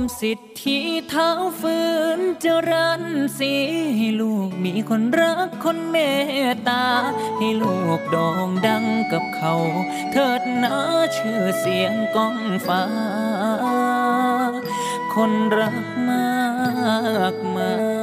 มสิทธิเท้าฝืนเจริญสีให้ลูกมีคนรักคนเมตตา ให้ลูกดองดังกับเขา เถิดนะชื่อเสียงก้องฟ้า คนรักมากมาย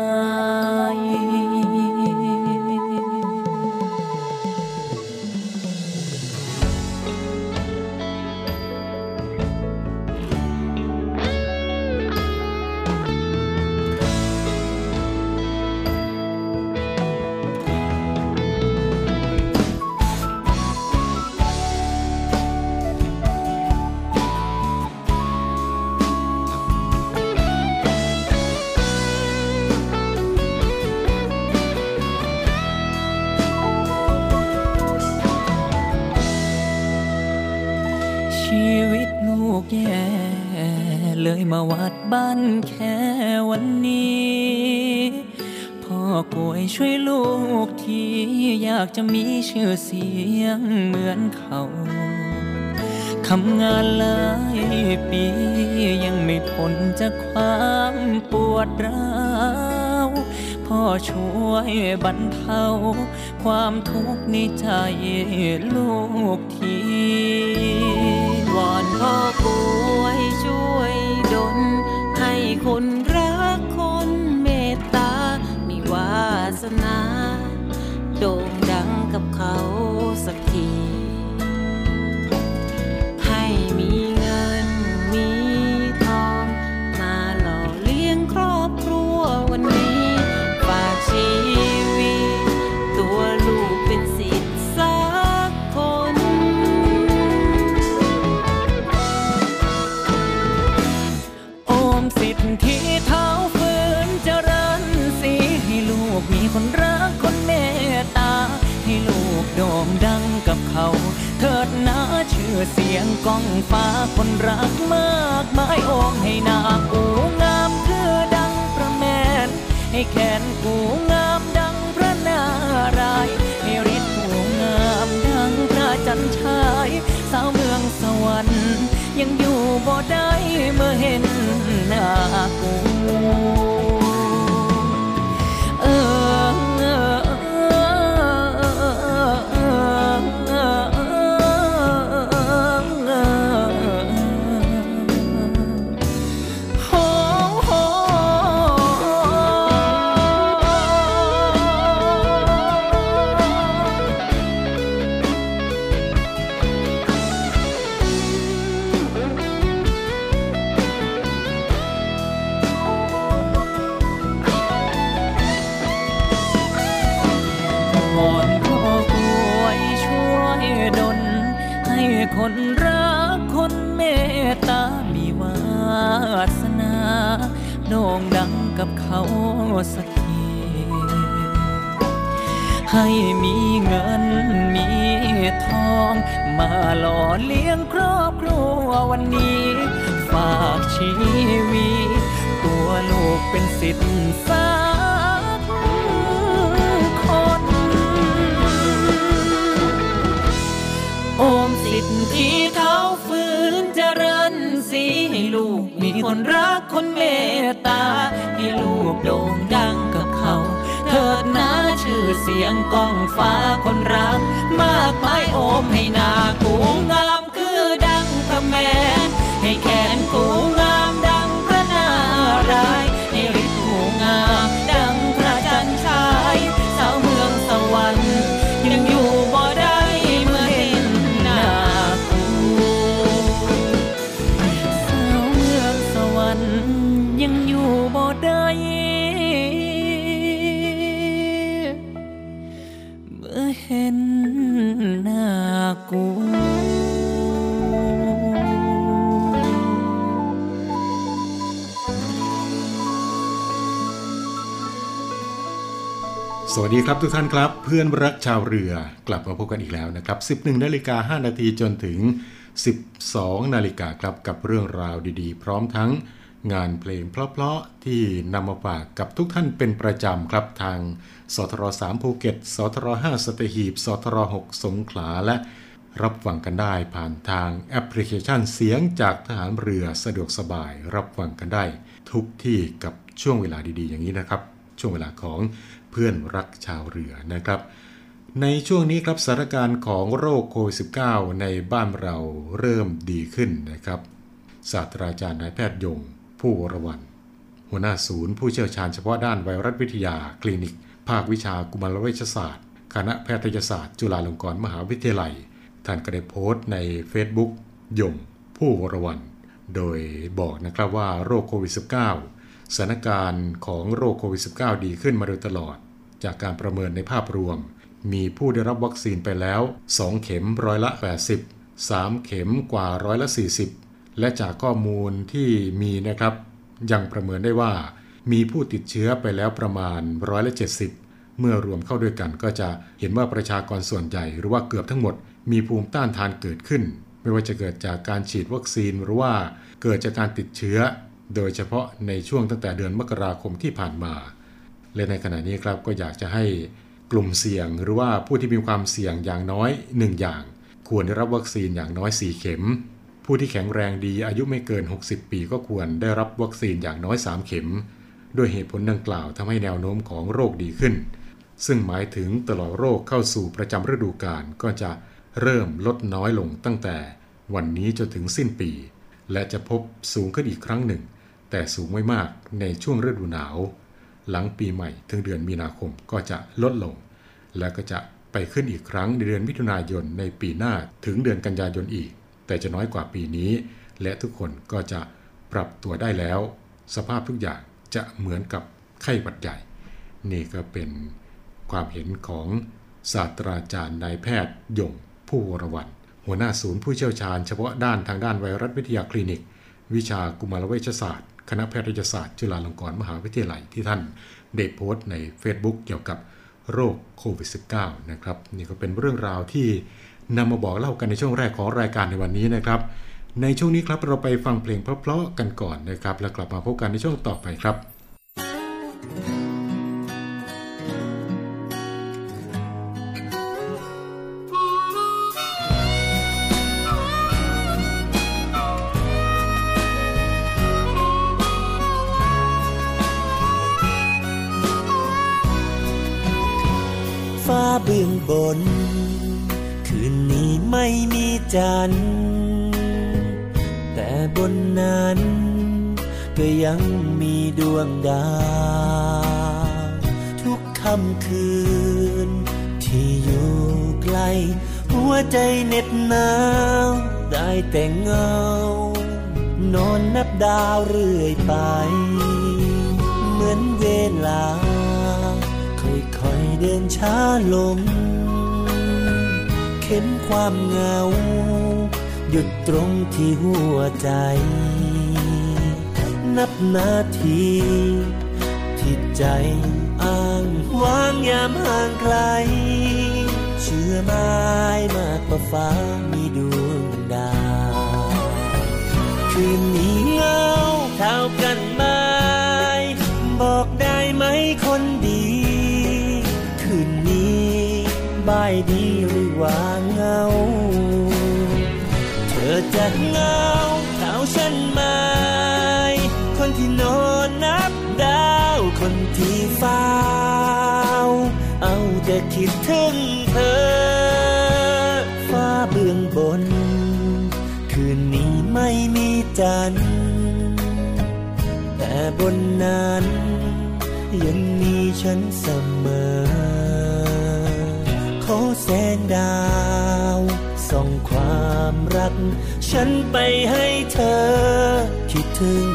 บ้านแค่วันนี้ พ่อกวยช่วยลูกทีอยากจะมีชื่อเสียงเหมือนเขาทำงานหลายปียังไม่พ้นจากความปวดร้าวพ่อช่วยบรรเทาความทุกข์ในใจลูกทีวอนพ่อป่ คนรักคนเมตตา มีวาสนา โด่งดังกับเขาสักที อเสียงก้องฟ้าคนรักมากมายโอมให้นากูงามคือดังพระแมน ให้แขนกูงามดังพระนารายให้ฤทธิ์กูงามดังพระจันทร์ชาย สาวเมืองสวรรค์ยังอยู่บ่ได้เมื่อเห็นหน้า คนรักคนเมตตา มีวาสนาโด่งดังกับเขาสักที ให้มีเงินมีทอง มาหล่อเลี้ยงครอบครัววันนี้ ฝากชีวิตตัวลูกเป็นสิทธิ์สัก ดที่เท้าฝืนเจริญสีให้ลูกมีคนรักคนเมตตา ให้ลูกโด่งดังกับเขา เถิดนะชื่อเสียงก้องฟ้าคนรัก มากมายโอมให้นากูงามคือดังพระแม่ให้แขนกูงาม สวัสดีครับทุกท่านครับ เพื่อนรักชาวเรือกลับมาพบกันอีกแล้วนะครับ 11นาฬิกา5นาทีจนถึง 12นาฬิกาครับกับเรื่องราวดีๆ พร้อมทั้งงานเพลงเพราะๆที่นำมาฝากกับทุกท่านเป็นประจำครับทางสทร3ภูเก็ตสทร5สัตหีบสทร6สงขลาและรับฟังกันได้ผ่านทางแอปพลิเคชันเสียงจากทหารเรือสะดวกสบาย รับฟังกันได้ ทุกที่กับช่วงเวลาดีๆ อย่างนี้นะครับ ช่วงเวลาของ เพื่อนรักชาวเรือนะครับ ในช่วงนี้ครับสถานการณ์ของโรคโควิด -19 ในบ้านเราเริ่มดีขึ้นนะครับ ศาสตราจารย์นายแพทย์ยง ผู้วรวัน หัวหน้าศูนย์ผู้เชี่ยวชาญเฉพาะด้านไวรัสวิทยาคลินิก ภาควิชากุมารเวชศาสตร์ คณะแพทยศาสตร์ จุฬาลงกรณ์มหาวิทยาลัย ท่านก็ได้โพสต์ใน Facebook ยง ผู้วรวัน โดยบอกนะครับว่าโรคโควิด -19 สถานการณ์ของโรคโควิด -19 ดีขึ้นมาโดยตลอด จากการประเมินในภาพรวม มีผู้ได้รับวัคซีนไปแล้ว 2 เข็มร้อยละ 80 3 เข็มกว่าร้อยละ 40 และจากข้อมูลที่มีนะครับ ยังประเมินได้ว่า มีผู้ติดเชื้อไปแล้วประมาณร้อยละ 70 เมื่อรวมเข้าด้วยกันก็จะเห็นว่าประชากรส่วนใหญ่หรือว่าเกือบทั้งหมด มีภูมิต้านทานเกิดขึ้น ไม่ว่าจะเกิดจากการฉีดวัคซีนหรือว่าเกิดจากการติดเชื้อ โดยเฉพาะในช่วงตั้งแต่เดือนมกราคมที่ผ่านมา และในขณะนี้ครับก็อยากจะให้กลุ่มเสี่ยงหรือว่าผู้ที่มีความเสี่ยงอย่างน้อย 1 อย่าง ควรได้รับวัคซีนอย่างน้อย 4 เข็ม ผู้ที่แข็งแรงดีอายุไม่เกิน 60 ปีก็ควรได้รับวัคซีนอย่างน้อย 3 เข็ม ด้วยเหตุผลดังกล่าวทำให้แนวโน้มของโรคดีขึ้น ซึ่งหมายถึงตลอดโรคเข้าสู่ประจำฤดูกาลก็จะเริ่มลดน้อยลงตั้งแต่วันนี้จนถึงสิ้นปี และจะพบสูงขึ้นอีกครั้งหนึ่ง แต่สูงไม่มากในช่วงฤดูหนาว หลังปีใหม่ถึงเดือนมีนาคมก็จะลดลง และก็จะไปขึ้นอีกครั้งในเดือนมิถุนายนในปีหน้าถึงเดือนกันยายนอีก แต่จะน้อยกว่าปีนี้ และทุกคนก็จะปรับตัวได้แล้ว สภาพทุกอย่างจะเหมือนกับไข้หวัดใหญ่ นี่ก็เป็นความเห็นของศาสตราจารย์นายแพทย์ยงผู้วรวันหัวหน้าศูนย์ผู้เชี่ยวชาญเฉพาะด้านทางด้านไวรัสวิทยาคลินิก วิชากุมารเวชศาสตร์ คณะแพทยศาสตร์จุฬาลงกรณ์มหาวิทยาลัยที่ท่านได้โพสต์ใน Facebook เกี่ยวกับโรคโควิด -19 นะครับนี่ก็เป็นเรื่องราวที่นำมาบอกเล่ากันในช่วงแรกของรายการในวันนี้นะครับ ในช่วงนี้ครับเราไปฟังเพลงเพราะๆกันก่อนนะครับ แล้วกลับมาพบกันในช่วงต่อไปครับฟ้ จันทร์แต่บนนั้น ก็ยังมีดวงดาว ทุกค่ำคืน ที่อยู่ไกล หัวใจเหน็บหนาว ได้แต่เงา นอนนับดาวเรื่อยไป เหมือนเวลา ค่อยๆเดินช้าลง ข็มความเหงา หยุดตรงที่หัวใจ นับนาทีที่ใจอ้างว้างยามห่างไกล เชื่อไม้มากกว่าฟ้ามีดวง เธอจะเงาเท่าฉันไหมคนที่นอนนับดาว คนที่เฝ้าเอาแต่คิดถึงเธอ ฟ้าเบื้องบน คืนนี้ไม่มีจันทร์แต่บนนั้นยังมีฉันเสมอ ขอแสงดาว ส่องความรัก ฉันไปให้เธอคิดถึง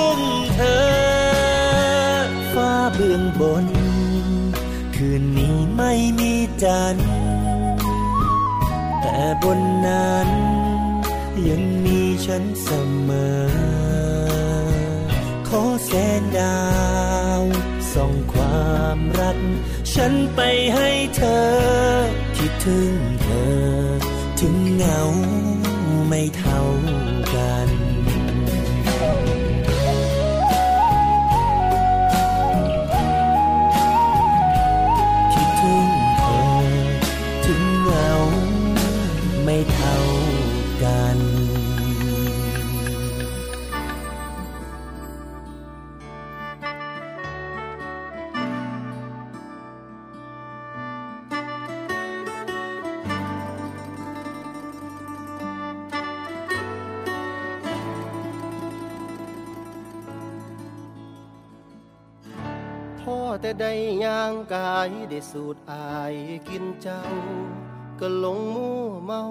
คิดถึงเธอ ฟ้าเบื้องบน คืนนี้ไม่มีจันทร์แต่บนนั้น ยังมีฉันเสมอ ขอแสนดาวส่องความรัก ฉันไปให้เธอ คิดถึงเธอ ถึงเหงา กายได้สูดอายกินเจ้า ก็หลงมั่วเมา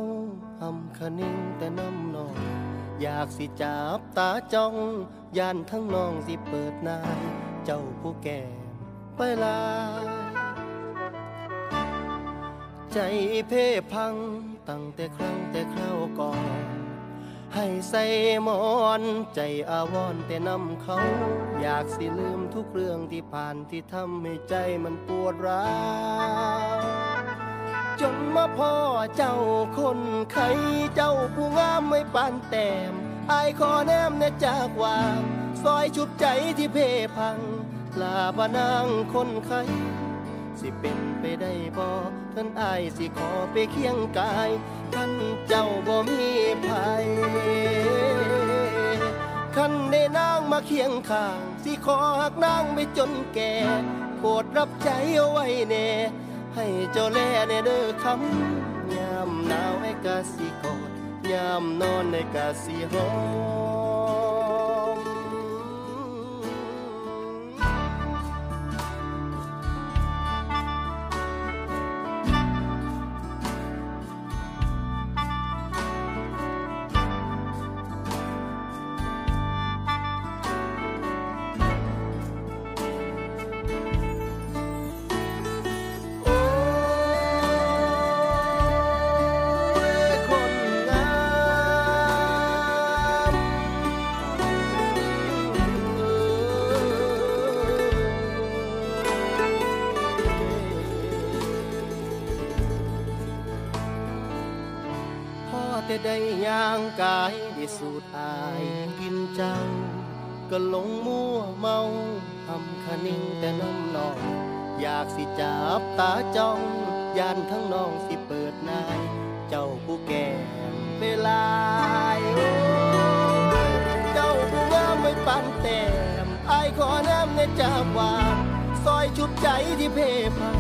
หำคะนิ่งแต่น้ำนองอยากสิจับตาจ้องย่านทั้งน้องสิเปิดนาย เจ้าผู้แก่ไปลา ใจเพ่พังตั้งแต่ครั้งแต่คราวก่อน ให้ใส่มอนใจอาวรณ์แต่นำเขา อยากสิลืมทุกเรื่องที่ผ่านที่ทำให้ใจมันปวดร้าวจนมาพ่อเจ้าคนไข้เจ้าผู้งามไม่ปานแต้มอายขอแนมแน่จากวางซอยชุบใจที่เพพังลาบานางคนไข้ สิเป็นไปได้บ่ท่านอายสิขอไปเคียงกาย ท่านเจ้าบ่มีภัยคันได้นางมาเคียงข้าง สิขอหักนางไปจนแก่โปรดรับใจเอาไว้แน่ ให้เจ้าแลแน่เด้อคำยามหนาวไอ้กาสิกอดยามนอนในกาสิหอม กายได้สูดอายกินเจ้า ก็หลงมั่วเมาทำคนิ่งแต่น้ำนอง อยากสิจับตาจ้องยานทั้งน้องสิเปิดนาย เจ้าผู้แก่เวลาเจ้าผู้งามไม่ปันแต้มอายขอน้ำในจากวางซอยชุบใจที่เพพัง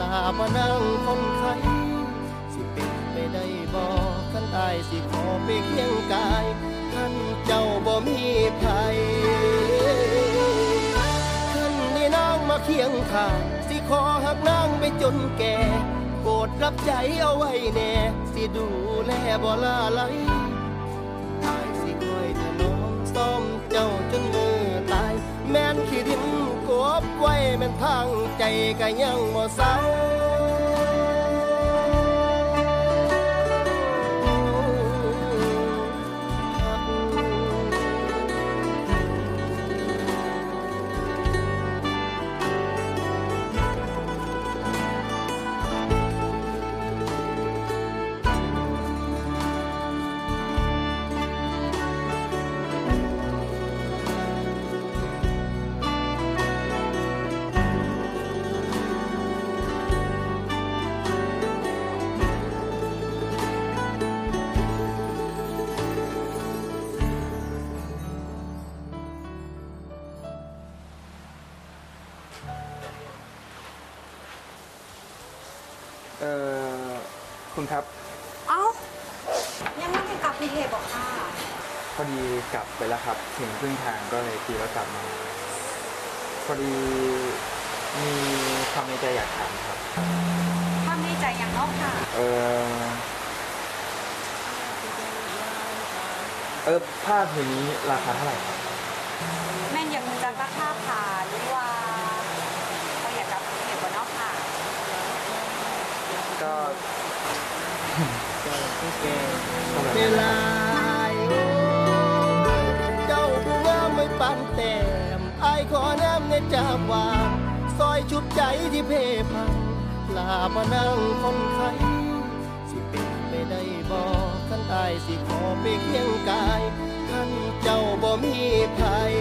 ลามานั่งคนไข้สิเป็นไปได้บ่ขัน อายสิขอไปเคียงกายขันเจ้าบ่มีภัยขึ้นนี่นางมาเคียงข้างสิขอหักนางไปจนแก่โปรดรับใจเอาไว้แน่สิดูแลบ่ลาไหลอายสิคอยถนอมซ่อมเจ้าจนมือตาย แม่นขี้ดินกบไว้แม่นทางใจก็ยังบ่เศร้า ทพหรอกค่ะพอดีกลับไปแล้วครับ ถึงครึ่งทางก็เลยตีรถกลับมาสพอดีมีความในใจอยากถามครับ ถ้ามีใจอย่างนอกค่ะ เออเออผ้าผืนนี้ราคาเท่าไหร่ครับแม่นอยากรู้จักราคาค่ะหรือว่าเขาอยากกับเหตุผลนอกค่ะ ก็เวลา น้ำในจามวางซอยชุบใจที่เพพังลามานั่งคนไข้สิเป็นไปได้บอกขันอายสิขอไปเคียงกายขันเจ้าบ่มีภัย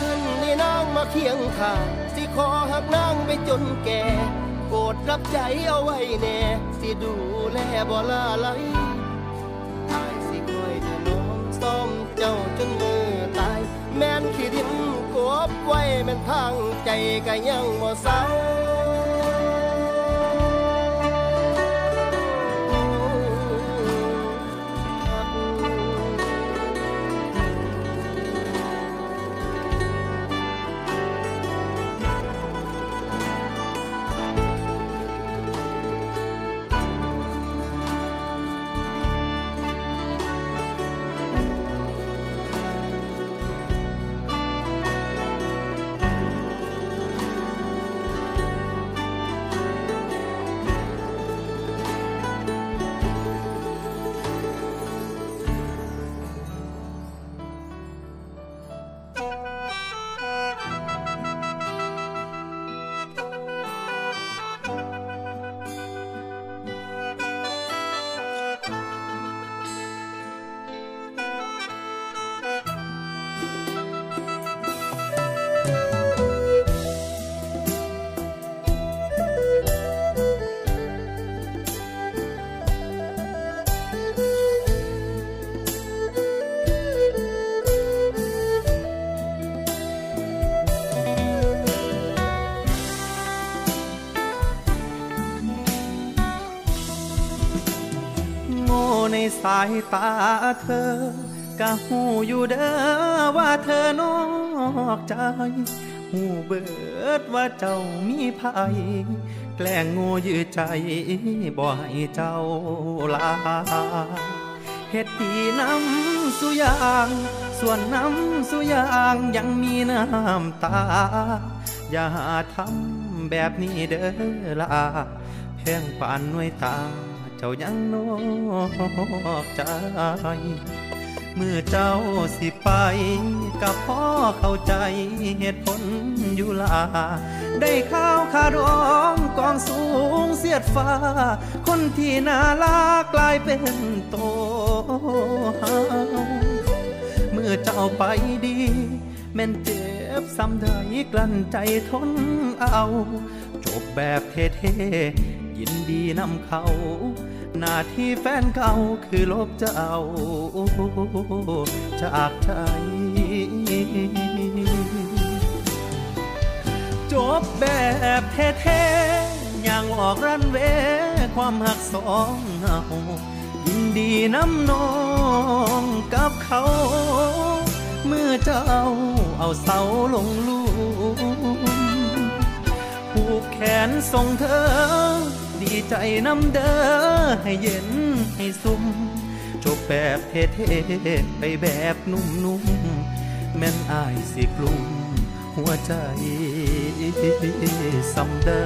ขันนี่นางมาเคียงข้างสิขอหักนางไปจนแก่โปรดรับใจเอาไว้แน่ สิดูแลบ่ลาไหล กินกบไว้แม่นทางใจก็ยังบ่เศร้า ในสายตาเธอกะหูอยู่เด้อว่าเธอนอกใจ หูเบิดว่าเจ้ามีภัยแกล้งง่ยื้อใจบ่ให้เจ้าลาเฮ็ดดีน้ำสุยาง ส่วนน้ำสุยางยังมีน้ำตา อย่าทำแบบนี้เด้อละแพงปานหน่วยตา เจ้ายังนอกใจ เมื่อเจ้าสิไปกับพ่อเข้าใจเหตุผลอยู่ลา ได้ข้าวคารองกองสูงเสียดฟ้า คนที่น่ารักกลายเป็นโตเฮาเมื่อเจ้าไปดี แม่นเจ็บซ้ำใดกลั้นใจทนเอา จบแบบเท่ๆ ยินดีนำเขา หน้าที่แฟนเก่าคือลบจะเจ้าจากใจจบแบบเท่ๆอย่างออกรันเวความหักสองเฮายินดีน้ำนองกับเขา เมื่อเจ้าเอาเสาลงลูมผูกแขนส่งเธอ ใจน้ำเด้อให้เย็นให้สุ่มจบแบบเท่ๆไปแบบนุ่มๆแม่นอายสิกลุ่มหัวใจสำเด้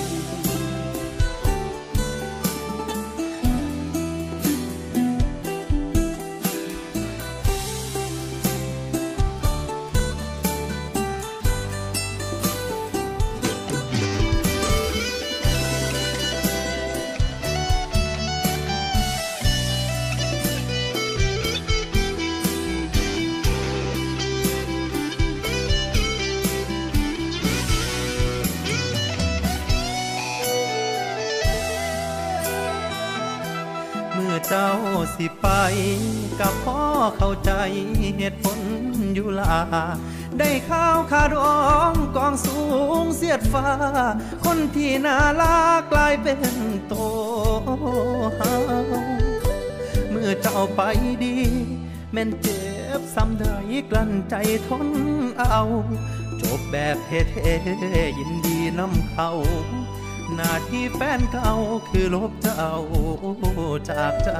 อ สิไปกับพ่อเข้าใจเหตุผลอยู่ลา ได้ข้าวคารองกองสูงเสียดฟ้า คนที่น่ารักกลายเป็นโตเฮาเมื่อเจ้าไปดี แม่นเจ็บซ้ำได้กลั้นใจทนเอา จบแบบเท่ๆยินดีนำเขา นาที่แฟนเก่าคือลบเจ้าจากใจ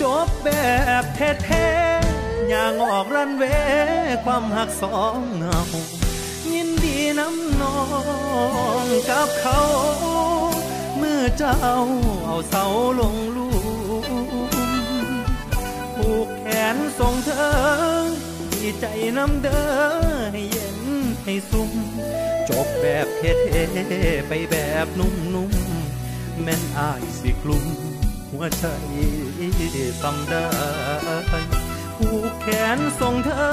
จบแบบเท่ๆอย่างออกรันเวความหักสองเงายินดีน้ำนองกับเขา เมื่อเจ้าเอาเสาลงลูผูกแขนส่งเธอดีใจน้ำเด้อให้เย็นให้สุ่ม จบแบบเท่ๆไปแบบนุ่มๆ แม่นอายสิกลุ่มหัวใจสำได้ผูกแขนส่งเธอ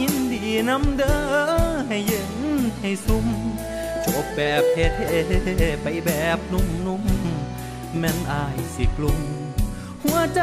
ยินดีน้ำเด้อให้เย็นให้สุ่มจบแบบเท่ๆไปแบบนุ่มๆ แม่นอายสิกลุ่มหัวใจ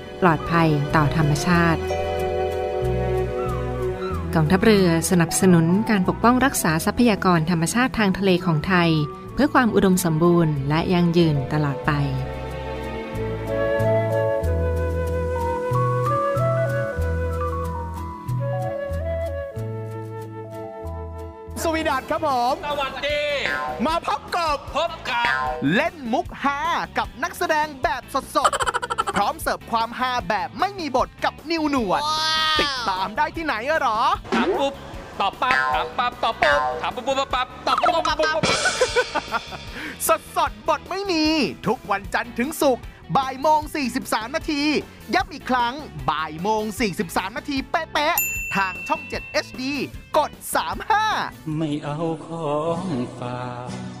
ปลอดภัยต่อธรรมชาติ กองทัพเรือสนับสนุนการปกป้องรักษาทรัพยากรธรรมชาติทางทะเลของไทย เพื่อความอุดมสมบูรณ์และยั่งยืนตลอดไปสวีดัตครับผม สวัสดี มาพบกับ พบกับ เล่นมุกฮากับนักแสดงแบบสดๆ พร้อมเสิร์ฟความฮาแบบไม่มีบทกับนิวหนวด ติดตามได้ที่ไหนอะหรอ ถามปุ๊บตอบปั๊บถามปั๊บตอบปุ๊บถามปุ๊บปุ๊บปั๊บตอบปุ๊บปุ๊บปุ๊บสดสดๆบทไม่มี ทุกวันจันทร์ถึงศุกร์บ่ายโมง 43 นาที ย้ำอีกครั้งบ่ายโมง 43 นาทีเป๊ะๆทางช่อง 7 HD กด 35 ไม่เอาของฝากแ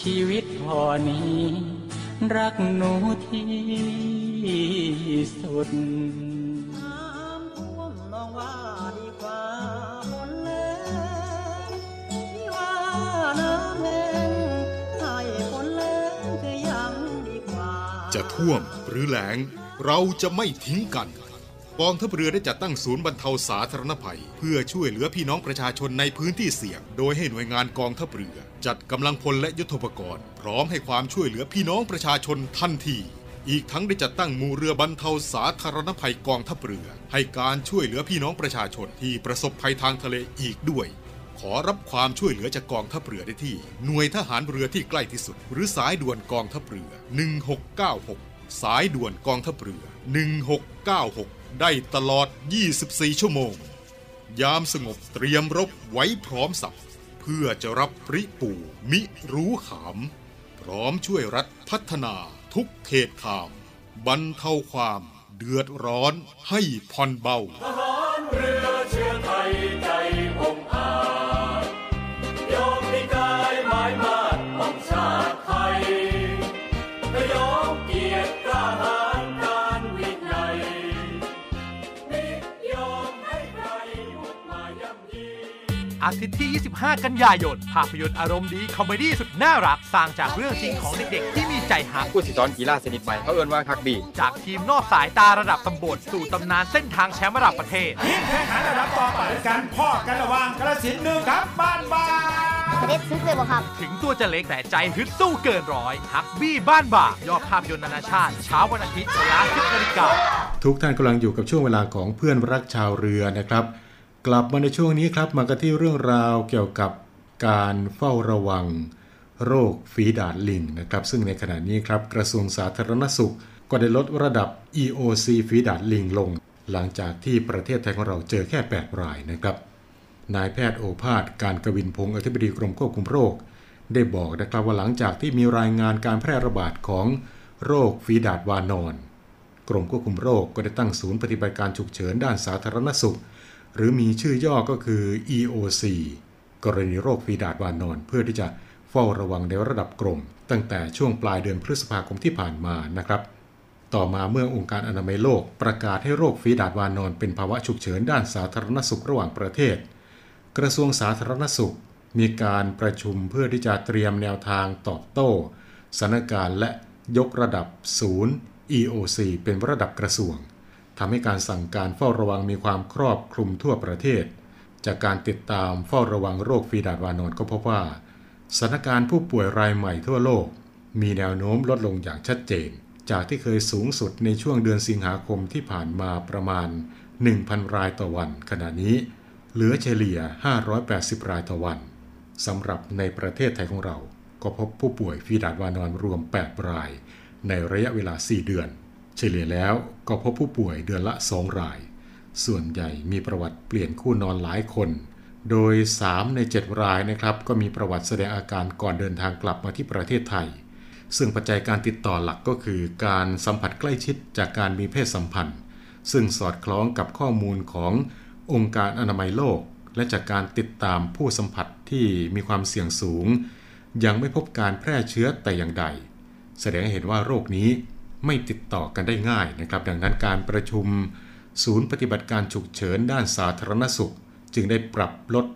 ชีวิตพอนี้ รักหนูที่สุดจะท่วมหรือแหลงเราจะไม่ทิ้งกันกองทัพเรือได้จัดตั้งศูนย์บรรเทาสาธารณภัย เพื่อช่วยเหลือพี่น้องประชาชนในพื้นที่เสี่ยง โดยให้หน่วยงานกองทัพเรือ จัดกำลังพลและยุทธปกรณ์ พร้อมให้ความช่วยเหลือพี่น้องประชาชนทันที อีกทั้งได้จัดตั้งมูเรือบรรเทาสาธารณภัยกองทัพเรือ ให้การช่วยเหลือพี่น้องประชาชนที่ประสบภัยทางทะเลอีกด้วย ขอรับความช่วยเหลือจากกองทัพเรือได้ที่ หน่วยทหารเรือที่ใกล้ที่สุด หรือสายด่วนกองทัพเรือ 1696 สายด่วนกองทัพเรือ 1696 ได้ตลอด 24 ชั่วโมง ยามสงบเตรียมรบไว้พร้อมสับ เพื่อจะรับปริปูมิรู้ขาม พร้อมช่วยรัฐพัฒนาทุกเขตขาม บรรเทาความเดือดร้อนให้ผ่อนเบา อาทิตย์ที่ 25 กันยายน ภาพยนตร์อารมณ์ดี คอมเมดี้สุดน่ารัก สร้างจากเรื่องจริงของเด็กๆ ที่มีใจหัก ผู้สิสอนกีฬาชนิดใหม่เขาเอ่นว่าคักบี จากทีมนอกสายตาระดับตำบลสู่ตำนานเส้นทางแชมป์ระดับประเทศแข่งขันระดับต่อไปกันพ่อกันระหว่างกระสินหนึ่งครับบ้านบ้านจะได้ซื้อเลยบ่ครับ ถึงตัวจะเล็กแต่ใจฮึดสู้เกินร้อยฮักบี้บ้านบากยอดภาพยนตร์นานาชาติ เช้าวันอาทิตย์เวลา10นาฬิกาทุกท่านกำลังอยู่กับช่วงเวลาของเพื่อนรักชาวเรือนะครับ กลับมาในช่วงนี้ครับมากันที่เรื่องราวเกี่ยวกับการเฝ้าระวัง โรคฝีดาดลิงนะครับ ซึ่งในขณะนี้ครับกระทรวงสาธารณสุข ก็ได้ลดระดับ EOC ฝีดาดลิงลง หลังจากที่ประเทศไทยของเราเจอแค่ 8 รายนะครับ นายแพทย์โอภาสการกวินพงศ์อธิบดีกรมควบคุมโรค ได้บอกนะครับว่าหลังจากที่มีรายงานการแพร่ระบาดของโรคฝีดาดวานอน กรมควบคุมโรคก็ได้ตั้งศูนย์ปฏิบัติการฉุกเฉินด้านสาธารณสุข หรือมีชื่อย่อก็คือ EOC กรณีโรคฝีดาดวานอนเพื่อที่จะเฝ้าระวังในระดับกรม ตั้งแต่ช่วงปลายเดือนพฤษภาคมที่ผ่านมานะครับ ต่อมาเมื่อองค์การอนามัยโลกประกาศให้โรคฝีดาดวานอนเป็นภาวะฉุกเฉินด้านสาธารณสุขระหว่างประเทศ กระทรวงสาธารณสุข มีการประชุมเพื่อที่จะเตรียมแนวทางตอบโต้สถานการณ์และยกระดับศูนย์ EOC เป็นระดับกระทรวง ทำให้การสั่งการเฝ้าระวังมีความครอบคลุมทั่วประเทศ จากการติดตามเฝ้าระวังโรคฟีดาดวานอนก็พบว่าสถานการณ์ผู้ป่วยรายใหม่ทั่วโลก มีแนวโน้มลดลงอย่างชัดเจน จากที่เคยสูงสุดในช่วงเดือนสิงหาคมที่ผ่านมาประมาณ 1,000 รายต่อวัน ขณะนี้ เหลือเฉลี่ย 580 รายต่อวันสำหรับในประเทศไทยของเรา ก็พบผู้ป่วยฟีดาดวานอนรวม 8 ราย ในระยะเวลา 4 เดือน เฉลี่ยแล้วก็พบผู้ป่วยเดือนละ2ราย ส่วนใหญ่มีประวัติเปลี่ยนคู่นอนหลายคน โดย 3 ใน 7 รายนะครับก็มีประวัติแสดงอาการก่อนเดินทางกลับมาที่ประเทศไทย ซึ่งปัจจัยการติดต่อหลักก็คือ การสัมผัสใกล้ชิดจากการมีเพศสัมพันธ์ ซึ่งสอดคล้องกับข้อมูลขององค์การอนามัยโลก และจากการติดตามผู้สัมผัสที่มีความเสี่ยงสูง ยังไม่พบการแพร่เชื้อแต่อย่างใด แสดงให้เห็นว่าโรคนี้ ไม่ติดต่อกันได้ง่ายนะครับ ดังนั้นการประชุม ศูนย์ปฏิบัติการฉุกเฉินด้านสาธารณสุข จึงได้ปรับลด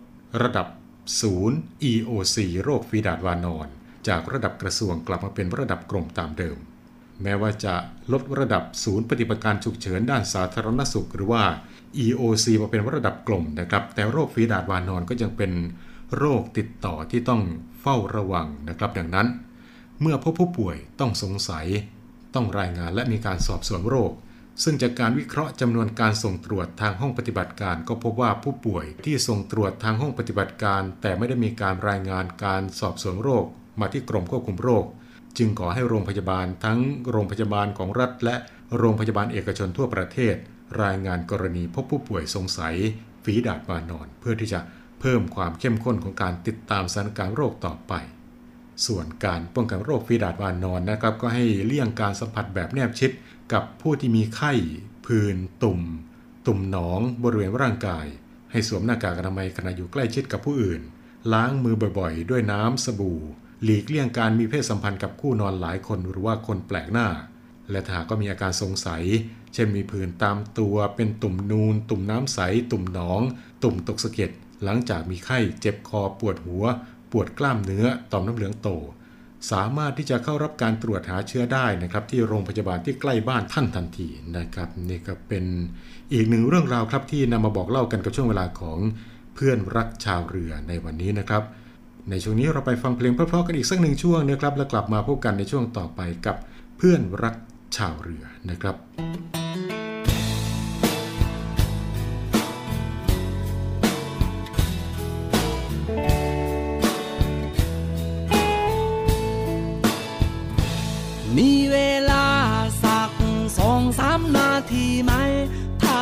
ระดับศูนย์ EOC โรคฟีดาดวานอน จากระดับกระทรวงกลับมาเป็นระดับกรมตามเดิม แม้ว่าจะลดระดับศูนย์ปฏิบัติการฉุกเฉินด้านสาธารณสุข หรือว่า EOC มาเป็นระดับกลมนะครับ แต่โรคฝีดาดวานอนก็ยังเป็นโรคติดต่อที่ต้องเฝ้าระวังนะครับ ดังนั้น เมื่อพบผู้ป่วยต้องสงสัย ต้องรายงานและมีการสอบสวนโรค ซึ่งจากการวิเคราะห์จำนวนการส่งตรวจทางห้องปฏิบัติการ ก็พบว่าผู้ป่วยที่ส่งตรวจทางห้องปฏิบัติการ แต่ไม่ได้มีการรายงานการสอบสวนโรค มาที่กรมควบคุมโรค จึงขอให้โรงพยาบาลทั้งโรงพยาบาลของรัฐ และโรงพยาบาลเอกชนทั่วประเทศ รายงานกรณีพบผู้ป่วยสงสัยฝีดาดวานอน เพื่อที่จะเพิ่มความเข้มข้นของการติดตามสถานการณ์โรคต่อไป ส่วนการป้องกันโรคฝีดาดวานอนนะครับ ก็ให้เลี่ยงการสัมผัสแบบแนบชิด กับผู้ที่มีไข้ผื่นตุ่ม ตุ่มหนองบริเวณร่างกาย ให้สวมหน้ากากอนามัยขณะอยู่ใกล้ชิดกับผู้อื่น ล้างมือบ่อยๆ ด้วยน้ำสบู่ หลีกเลี่ยงการมีเพศสัมพันธ์กับคู่นอนหลายคนหรือว่าคนแปลกหน้า และถ้าก็มีอาการสงสัย เช่นมีผื่นตามตัวเป็นตุ่มนูน ตุ่มน้ำใส ตุ่มหนอง ตุ่มตกสะเก็ดหลังจากมีไข้เจ็บคอปวดหัว ปวดกล้ามเนื้อต่อมน้ำเหลืองโต สามารถที่จะเข้ารับการตรวจหาเชื้อได้นะครับ ที่โรงพยาบาลที่ใกล้บ้านท่านทันทีนะครับนี่ก็เป็นอีกหนึ่งเรื่องราวครับที่นำมาบอกเล่ากันกับช่วงเวลาของเพื่อนรักชาวเรือในวันนี้นะครับ ในช่วงนี้เราไปฟังเพลงเพราะๆกันอีกสักหนึ่งช่วงนะครับ แล้วกลับมาพบกันในช่วงต่อไปกับเพื่อนรักชาวเรือนะครับ มีเวลาสักสองสามนาทีไหม ถ้า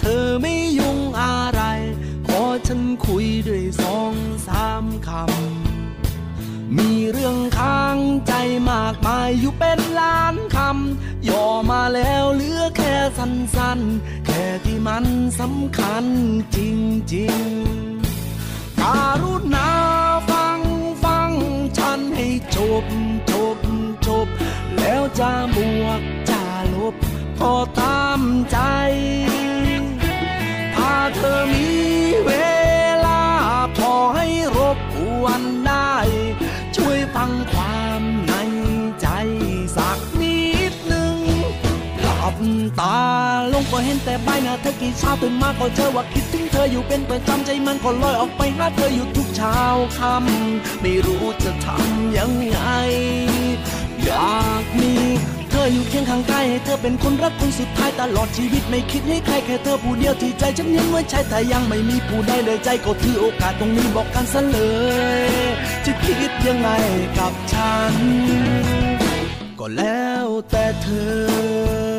เธอไม่ยุ่งอะไร ขอฉันคุยด้วยสองสามคำ มีเรื่องค้างใจมากมายอยู่เป็นล้านคำ ย่อมาแล้วเหลือแค่สั้นๆ แค่ที่มันสำคัญจริงๆการุณาฟังฟังฉันให้จบจบจบ แล้วจะบวกจะลบก็ตามใจ ถ้าเธอมีเวลาพอให้รบกวนได้ ช่วยฟังความในใจสักนิดหนึ่งหลับตาลงก็เห็นแต่ใบหน้าเธอกี่เช้าตื่นมาก็เจอว่าคิดถึงเธออยู่เป็นประจำใจมันก็ลอยออกไปหาเธออยู่ทุกเช้าค่ำไม่รู้จะทำยังไง อยากมี เธออยู่เคียงข้างกายให้เธอเป็นคนรักคนสุดท้ายตลอดชีวิตไม่คิดให้ใครแค่เธอผู้เดียวที่ใจฉันยังไว้ใช้แต่ยังไม่มีผู้ใดเลยใจก็ถือโอกาสตรงนี้บอกกันซะเลย จะคิดยังไงกับฉัน ก็แล้วแต่เธอ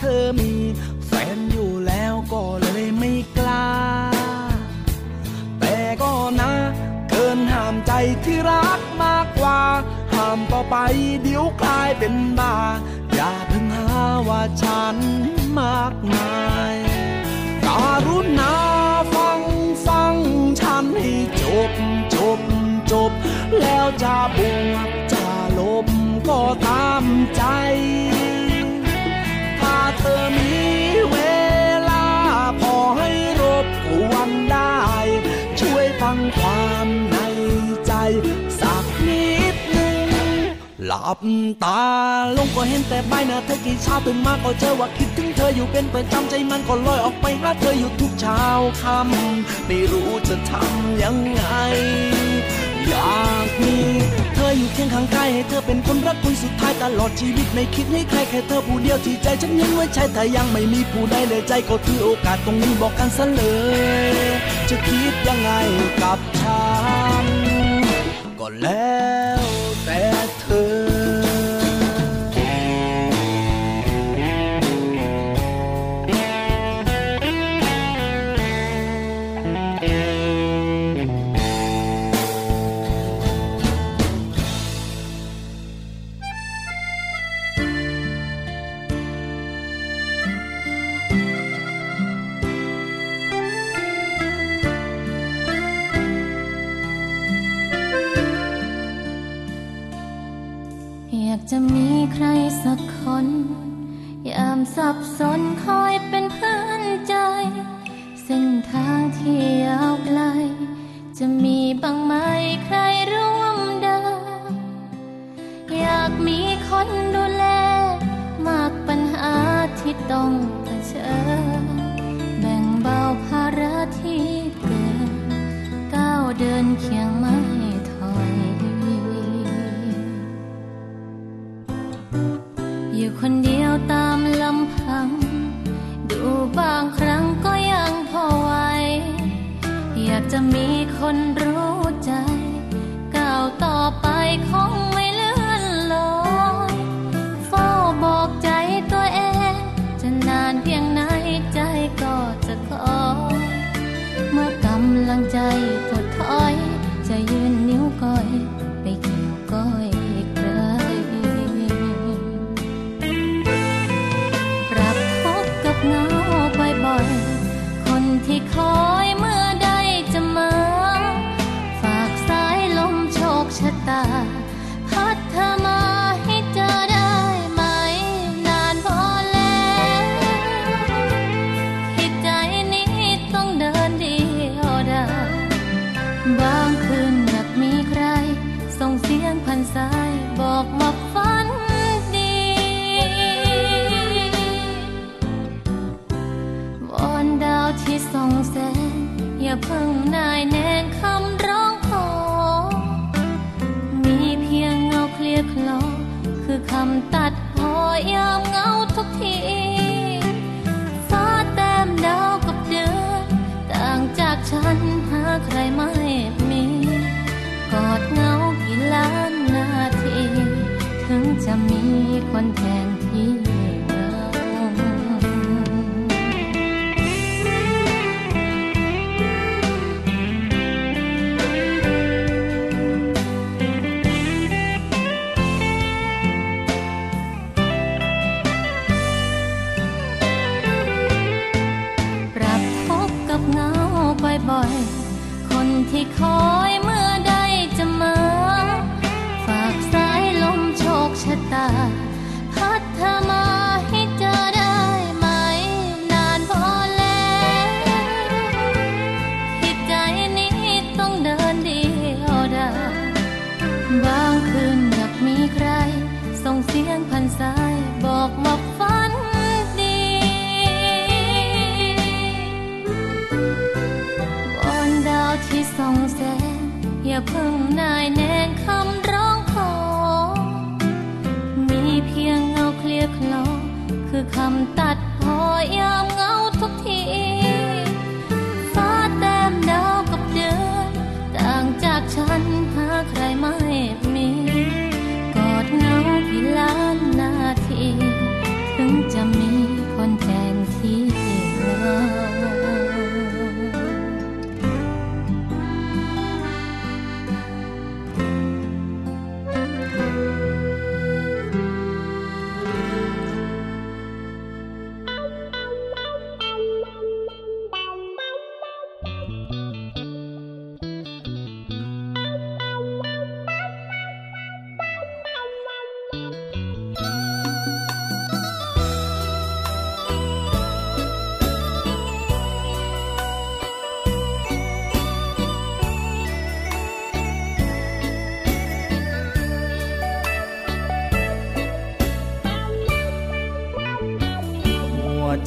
เธอมีแฟนอยู่แล้วก็เลยไม่กล้า แต่ก็นะเกินห้ามใจที่รักมากกว่า ห้ามต่อไปเดี๋ยวกลายเป็นบ้า อย่าเพิ่งหาว่าฉันมากมายการุณาฟังฟังฉันให้จบจบจบ แล้วจะบวกจะลบก็ตาม ลับตา ลงก็เห็นแต่ใบหน้าเธอกี่เช้าตื่นมาก็เจอว่าคิดถึงเธออยู่เป็นประจำใจมันก็ลอยออกไปหาเธออยู่ทุกเช้าค่ำไม่รู้จะทำยังไง อยากมีเธออยู่เคียงข้างกายให้เธอเป็นคนรักคนสุดท้ายตลอดชีวิตไม่คิดให้ใครแค่เธอผู้เดียวที่ใจฉันยังไว้ใช่แต่ยังไม่มีผู้ใดเลยใจก็ถือโอกาสตรงนี้บอกกันซะเลย จะคิดยังไงกับฉันก็แล้ว จะมีใครสักคน ยามสับสนคอยเป็นเพื่อนใจ เส้นทางที่ยาวไกล จะมีบ้างไหมใครร่วมเดินอยากมีคนดูแล มากปัญหาที่ต้องเผชิญแบ่งเบาภาระที่เกินก้าวเดินเคียงไม่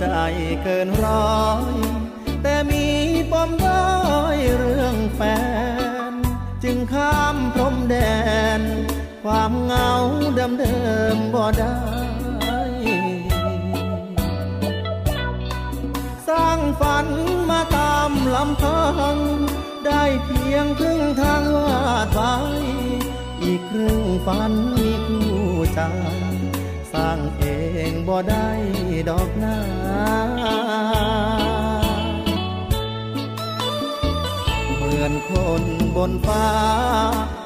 ใจเกินร้อย แต่มีปมด้อยเรื่องแฟน จึงข้ามพรมแดน ความเหงาเดิมเดิมบ่ได้ สร้างฝันมาตามลำพัง ได้เพียงครึ่งทางวาดไว้อีกครึ่งฝันมีคู่ใจสร้างเองบ่ได้ดอกหน้า เหมือนคนบนฟ้า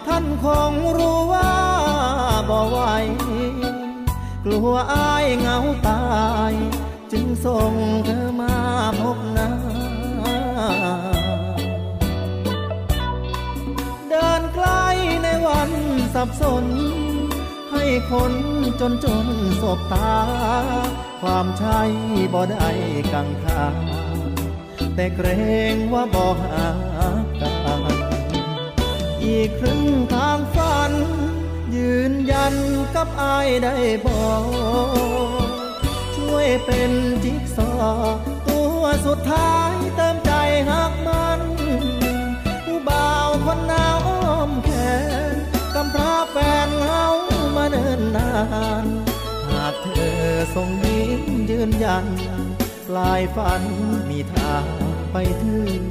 ท่านคงรู้ว่าบ่ไหวกลัวอายเหงาตาย จึงส่งเธอมาพบหน้าเดินใกล้ในวันสับสน คนจนจนสบตา ความใช่บ่ได้กังขาแต่เกรงว่าบ่หากันอีกครึ่งทางฝัน ยืนยันกับอายได้บอกช่วยเป็นจิ๊กซอว์ตัวสุดท้ายเติมใจหักมันานหากเธอทรงยิ้มยืนยัน ปลายฝันมีทางไปถึง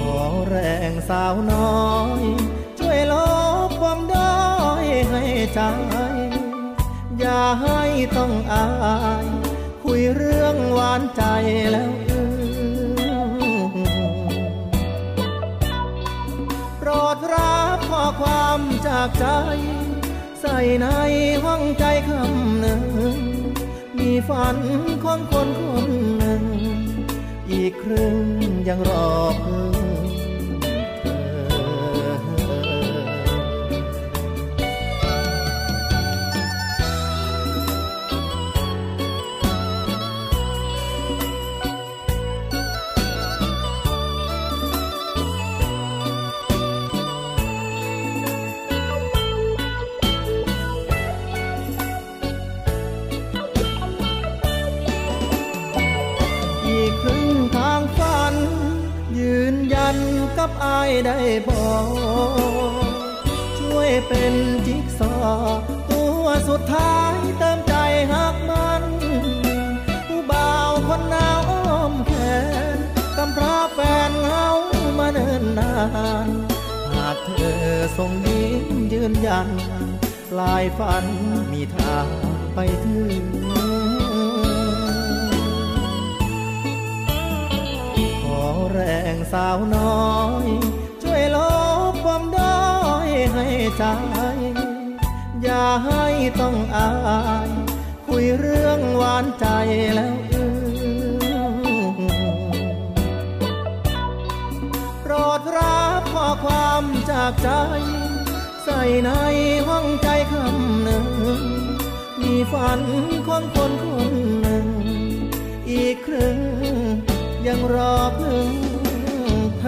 ขอแรงสาวน้อย ช่วยลบความด้อยให้ใจ อย่าให้ต้องอาย คุยเรื่องหวานใจแล้ว อความจากใจ ใส่ในห้องใจคำหนึ่ง มีฝันของคนคนหนึ่ง อีกครึ่งยังรอเพิ่งายได้บอกช่วยเป็นจิ๊กซอว์ตัวสุดท้ายเติมใจหักมันผู้บ่าวคนหนาวอ้อมแขนกำพร้าแฟนเฮามาเนินนานหากเธอทรงยิ้มยืนยันปลายฝันมีทางไปถึง แรงสาวน้อย ช่วยลบความด้อยให้ใจอย่าให้ต้องอาย คุยเรื่องหวานใจแล้วอืโปรดรับข้อความจากใจ ใส่ในห้องใจคำหนึ่ง มีฝันของคนคนหนึ่ง อีกครึ่งยังรอพึ่ง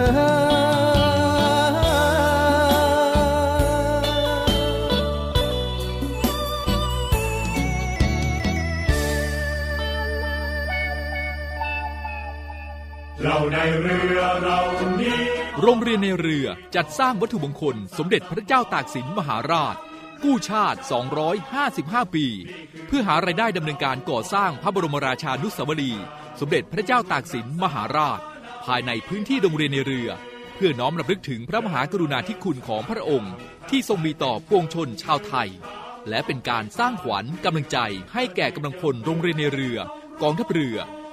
โรงเรียนในเรือจัดสร้างวัตถุมงคล สมเด็จพระเจ้าตากสินมหาราช กู้ชาติ 255 ปี เพื่อหารายได้ดำเนินการก่อสร้างพระบรมราชานุสาวรี สมเด็จพระเจ้าตากสินมหาราช ภายในพื้นที่โรงเรียนในเรือ เพื่อน้อมรำลึกถึงพระมหากรุณาธิคุณของพระองค์ ที่ทรงมีต่อปวงชนชาวไทย และเป็นการสร้างขวัญกำลังใจให้แก่กำลังพลโรงเรียนในเรือ กองทัพเรือ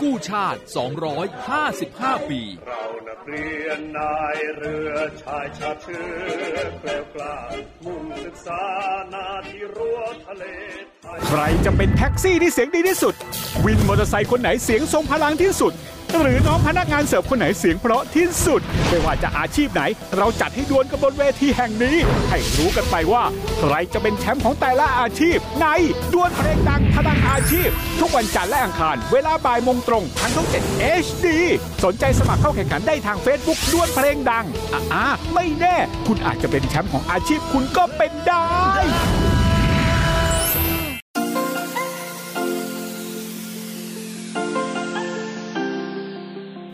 กู้ชาติ 255 ปี เรานักเรียนนายเรือชายชาเชื้อเกล้วกล้ามุ่งศึกษานาที่รั้วทะเลไทยใครจะเป็นแท็กซี่ที่เสียงดีที่สุด วินมอเตอร์ไซค์คนไหนเสียงทรงพลังที่สุด หรือน้องพนักงานเสิร์ฟคนไหนเสียงเพราะที่สุด ไม่ว่าจะอาชีพไหน เราจัดให้ดวลกันบนเวทีแห่งนี้ ให้รู้กันไปว่า ใครจะเป็นแชมป์ของแต่ละอาชีพ ในดวลเพลงดังพลังอาชีพ ทุกวันจันทร์และอังคาร เวลาบ่ายโมงตรงทางช่อง7 HD สนใจสมัครเข้าแข่งขันได้ทาง Facebook ดวลเพลงดังอ่าไม่แน่ คุณอาจจะเป็นแชมป์ของอาชีพคุณก็เป็นได้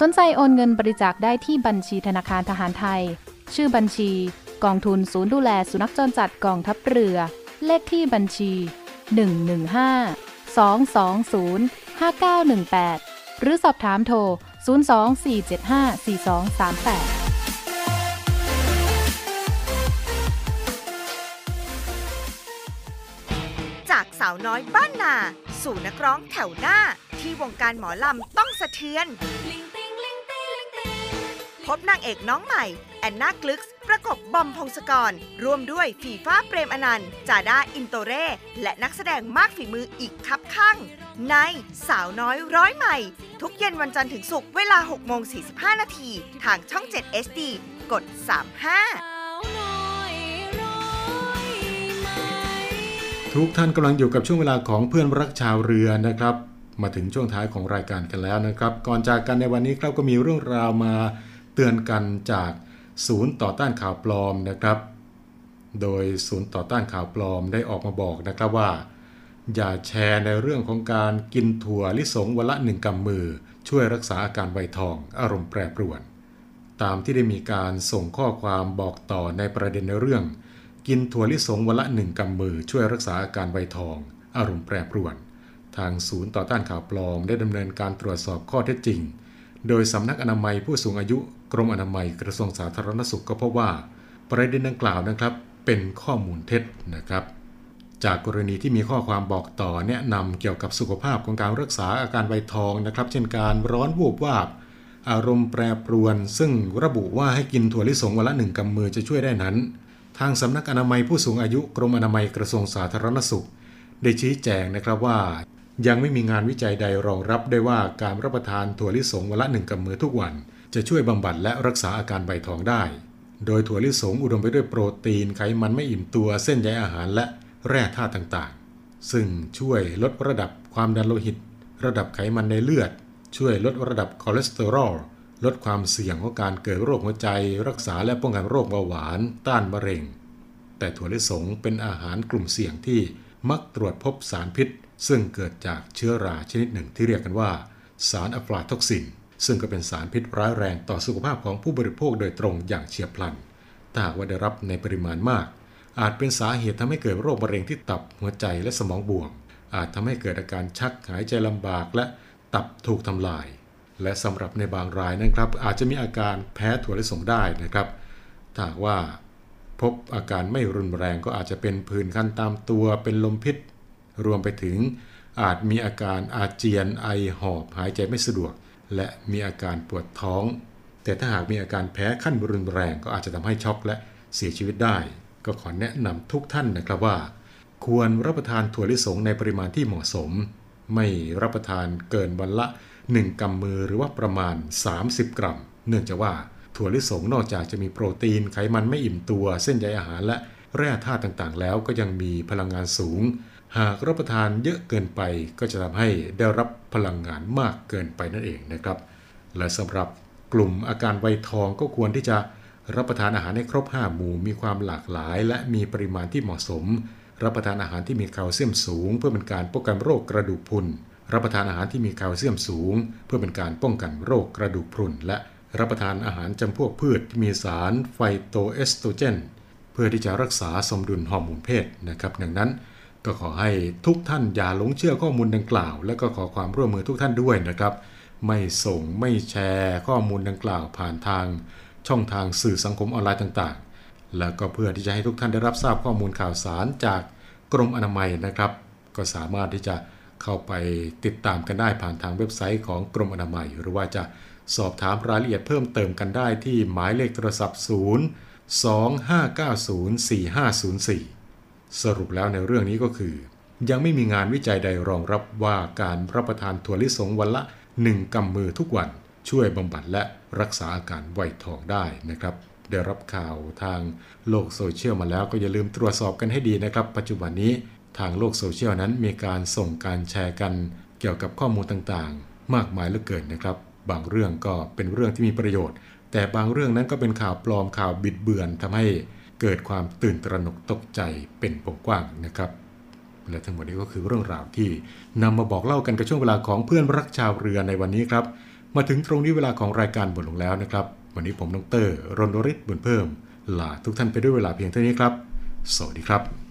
สนใจโอนเงินบริจาคได้ที่บัญชีธนาคารทหารไทย ชื่อบัญชี กองทุนศูนย์ดูแลสุนัขจรจัดกองทัพเรือ เลขที่บัญชี 115 220 5918 หรือสอบถามโทร 024754238จากสาวน้อยบ้านนา สู่นักร้องแถวหน้าที่วงการหมอลำต้องสะเทือน พบนางเอกน้องใหม่ แอนนากลึกส์ประกบบอมพงศกร ร่วมด้วยฝีฟ้าเปรมอนันต์จาด้าอินโตเร่ และนักแสดงมากฝีมืออีกคับข้าง ในสาวน้อยร้อยใหม่ ทุกเย็นวันจันทร์ถึงศุกร์เวลา6โมง45 นาที ทางช่อง 7 SD กด 35ทุกท่านกำลังอยู่กับช่วงเวลาของเพื่อนรักชาวเรือนะครับ มาถึงช่วงท้ายของรายการกันแล้วนะครับ ก่อนจากกันในวันนี้ครับก็มีเรื่องราวมา เตือนกันจากศูนย์ต่อต้านข่าวปลอมนะครับ โดยศูนย์ต่อต้านข่าวปลอมได้ออกมาบอกนะครับว่า อย่าแชร์ในเรื่องของการกินถั่วลิสงวันละหนึ่งกำมือ ช่วยรักษาอาการไวทอง อารมณ์แปรปรวน ตามที่ได้มีการส่งข้อความบอกต่อในประเด็นในเรื่อง กินถั่วลิสงวันละหนึ่งกำมือ ช่วยรักษาอาการไวทอง อารมณ์แปรปรวน ทางศูนย์ต่อต้านข่าวปลอมได้ดำเนินการตรวจสอบข้อเท็จจริง โดยสำนักอนามัยผู้สูงอายุกรมอนามัยกระทรวงสาธารณสุขก็พบว่า ประเด็นดังกล่าวนะครับเป็นข้อมูลเท็จนะครับ จากกรณีที่มีข้อความบอกต่อแนะนำเกี่ยวกับสุขภาพของการรักษาอาการไวทองนะครับ เช่นการร้อนวูบวาบ อารมณ์แปรปรวน ซึ่งระบุว่าให้กินถั่วลิสงวันละหนึ่งกำมือจะช่วยได้นั้น ทางสำนักอนามัยผู้สูงอายุกรมอนามัยกระทรวงสาธารณสุข ได้ชี้แจงนะครับว่า ยังไม่มีงานวิจัยใดรองรับได้ว่าการรับประทานถั่วลิสงวันละหนึ่งกำมือทุกวัน จะช่วยบำบัดและรักษาอาการใบทองได้ โดยถั่วลิสงอุดมไปด้วยโปรตีนไขมันไม่อิ่มตัวเส้นใยอาหารและแร่ธาตุต่างๆ ซึ่งช่วยลดระดับความดันโลหิต ระดับไขมันในเลือด ช่วยลดระดับคอเลสเตอรอลลดความเสี่ยงของการเกิดโรคหัวใจ รักษาและป้องกันโรคเบาหวาน ต้านมะเร็ง แต่ถั่วลิสงเป็นอาหารกลุ่มเสี่ยงที่มักตรวจพบสารพิษ ซึ่งเกิดจากเชื้อราชนิดหนึ่งที่เรียกกันว่า สารอะฟลาท็อกซิน ซึ่งก็เป็นสารพิษร้ายแรงต่อสุขภาพของผู้บริโภคโดยตรงอย่างเฉียบพลัน ถ้าหากว่าได้รับในปริมาณมาก อาจเป็นสาเหตุทำให้เกิดโรคมะเร็งที่ตับหัวใจและสมองบวม อาจทำให้เกิดอาการชักหายใจลำบากและตับถูกทำลาย และสำหรับในบางรายนั้นครับ อาจจะมีอาการแพ้ถั่วลิสงได้นะครับถ้าหากว่าพบอาการไม่รุนแรงก็อาจจะเป็นผื่นคันตามตัวเป็นลมพิษ รวมไปถึงอาจมีอาการอาเจียนไอหอบหายใจไม่สะดวก และมีอาการปวดท้อง แต่ถ้าหากมีอาการแพ้ขั้นรุนแรงก็อาจจะทำให้ช็อกและเสียชีวิตได้ ก็ขอแนะนำทุกท่านนะครับว่า ควรรับประทานถั่วลิสงในปริมาณที่เหมาะสม ไม่รับประทานเกินวันละ 1กำมือหรือว่าประมาณ 30 กรัม เนื่องจากว่าถั่วลิสงนอกจากจะมีโปรตีนไขมันไม่อิ่มตัว เส้นใยอาหารและแร่ธาตุต่างๆ แล้วก็ยังมีพลังงานสูง หากรับประทานเยอะเกินไปก็จะทำให้ได้รับพลังงานมากเกินไปนั่นเองนะครับ และสำหรับกลุ่มอาการไวทองก็ควรที่จะรับประทานอาหารให้ครบ 5 หมู่ มีความหลากหลาย และมีปริมาณที่เหมาะสม รับประทานอาหารที่มีแคลเซียมสูง เพื่อเป็นการป้องกันโรคกระดูกพรุน รับประทานอาหารที่มีแคลเซียมสูง เพื่อเป็นการป้องกันโรคกระดูกพรุน และรับประทานอาหารจำพวกพืชที่มีสารไฟโตเอสโตรเจน เพื่อที่จะรักษาสมดุลฮอร์โมนเพศนะครับ ดังนั้น ก็ขอให้ทุกท่านอย่าหลงเชื่อข้อมูลดังกล่าว และก็ขอความร่วมมือทุกท่านด้วยนะครับ ไม่ส่งไม่แชร์ข้อมูลดังกล่าวผ่านทาง ช่องทางสื่อสังคมออนไลน์ต่างๆ แล้วก็เพื่อที่จะให้ทุกท่านได้รับทราบข้อมูลข่าวสารจากกรมอนามัยนะครับ ก็สามารถที่จะเข้าไปติดตามกันได้ผ่านทางเว็บไซต์ของกรมอนามัย หรือว่าจะสอบถามรายละเอียดเพิ่มเติมกันได้ที่หมายเลขโทรศัพท์ 0 2590 4504 สรุปแล้วในเรื่องนี้ก็คือ ยังไม่มีงานวิจัยใดรองรับว่าการรับประทานถั่วลิสงวันละ 1กำมือทุกวันช่วยบำบัดและรักษาอาการไวทองได้นะครับ ได้รับข่าวทางโลกโซเชียลมาแล้วก็อย่าลืมตรวจสอบกันให้ดีนะครับ ปัจจุบันนี้ทางโลกโซเชียลนั้นมีการส่งการแชร์กัน เกี่ยวกับข้อมูลต่างๆ มากมายเหลือเกินนะครับ บางเรื่องก็เป็นเรื่องที่มีประโยชน์ แต่บางเรื่องนั้นก็เป็นข่าวปลอมข่าวบิดเบือนทำให้ เกิดความตื่นตระหนกตกใจเป็นวงกว้างนะครับ และทั้งหมดนี้ก็คือเรื่องราวที่นำมาบอกเล่ากันกับช่วงเวลาของเพื่อนรักชาวเรือในวันนี้ครับ มาถึงตรงนี้เวลาของรายการบทลงแล้วนะครับ วันนี้ผมนงเตอรรณริศบุญเพิ่มลาทุกท่านไปด้วยเวลาเพียงเท่านี้ครับ สวัสดีครับ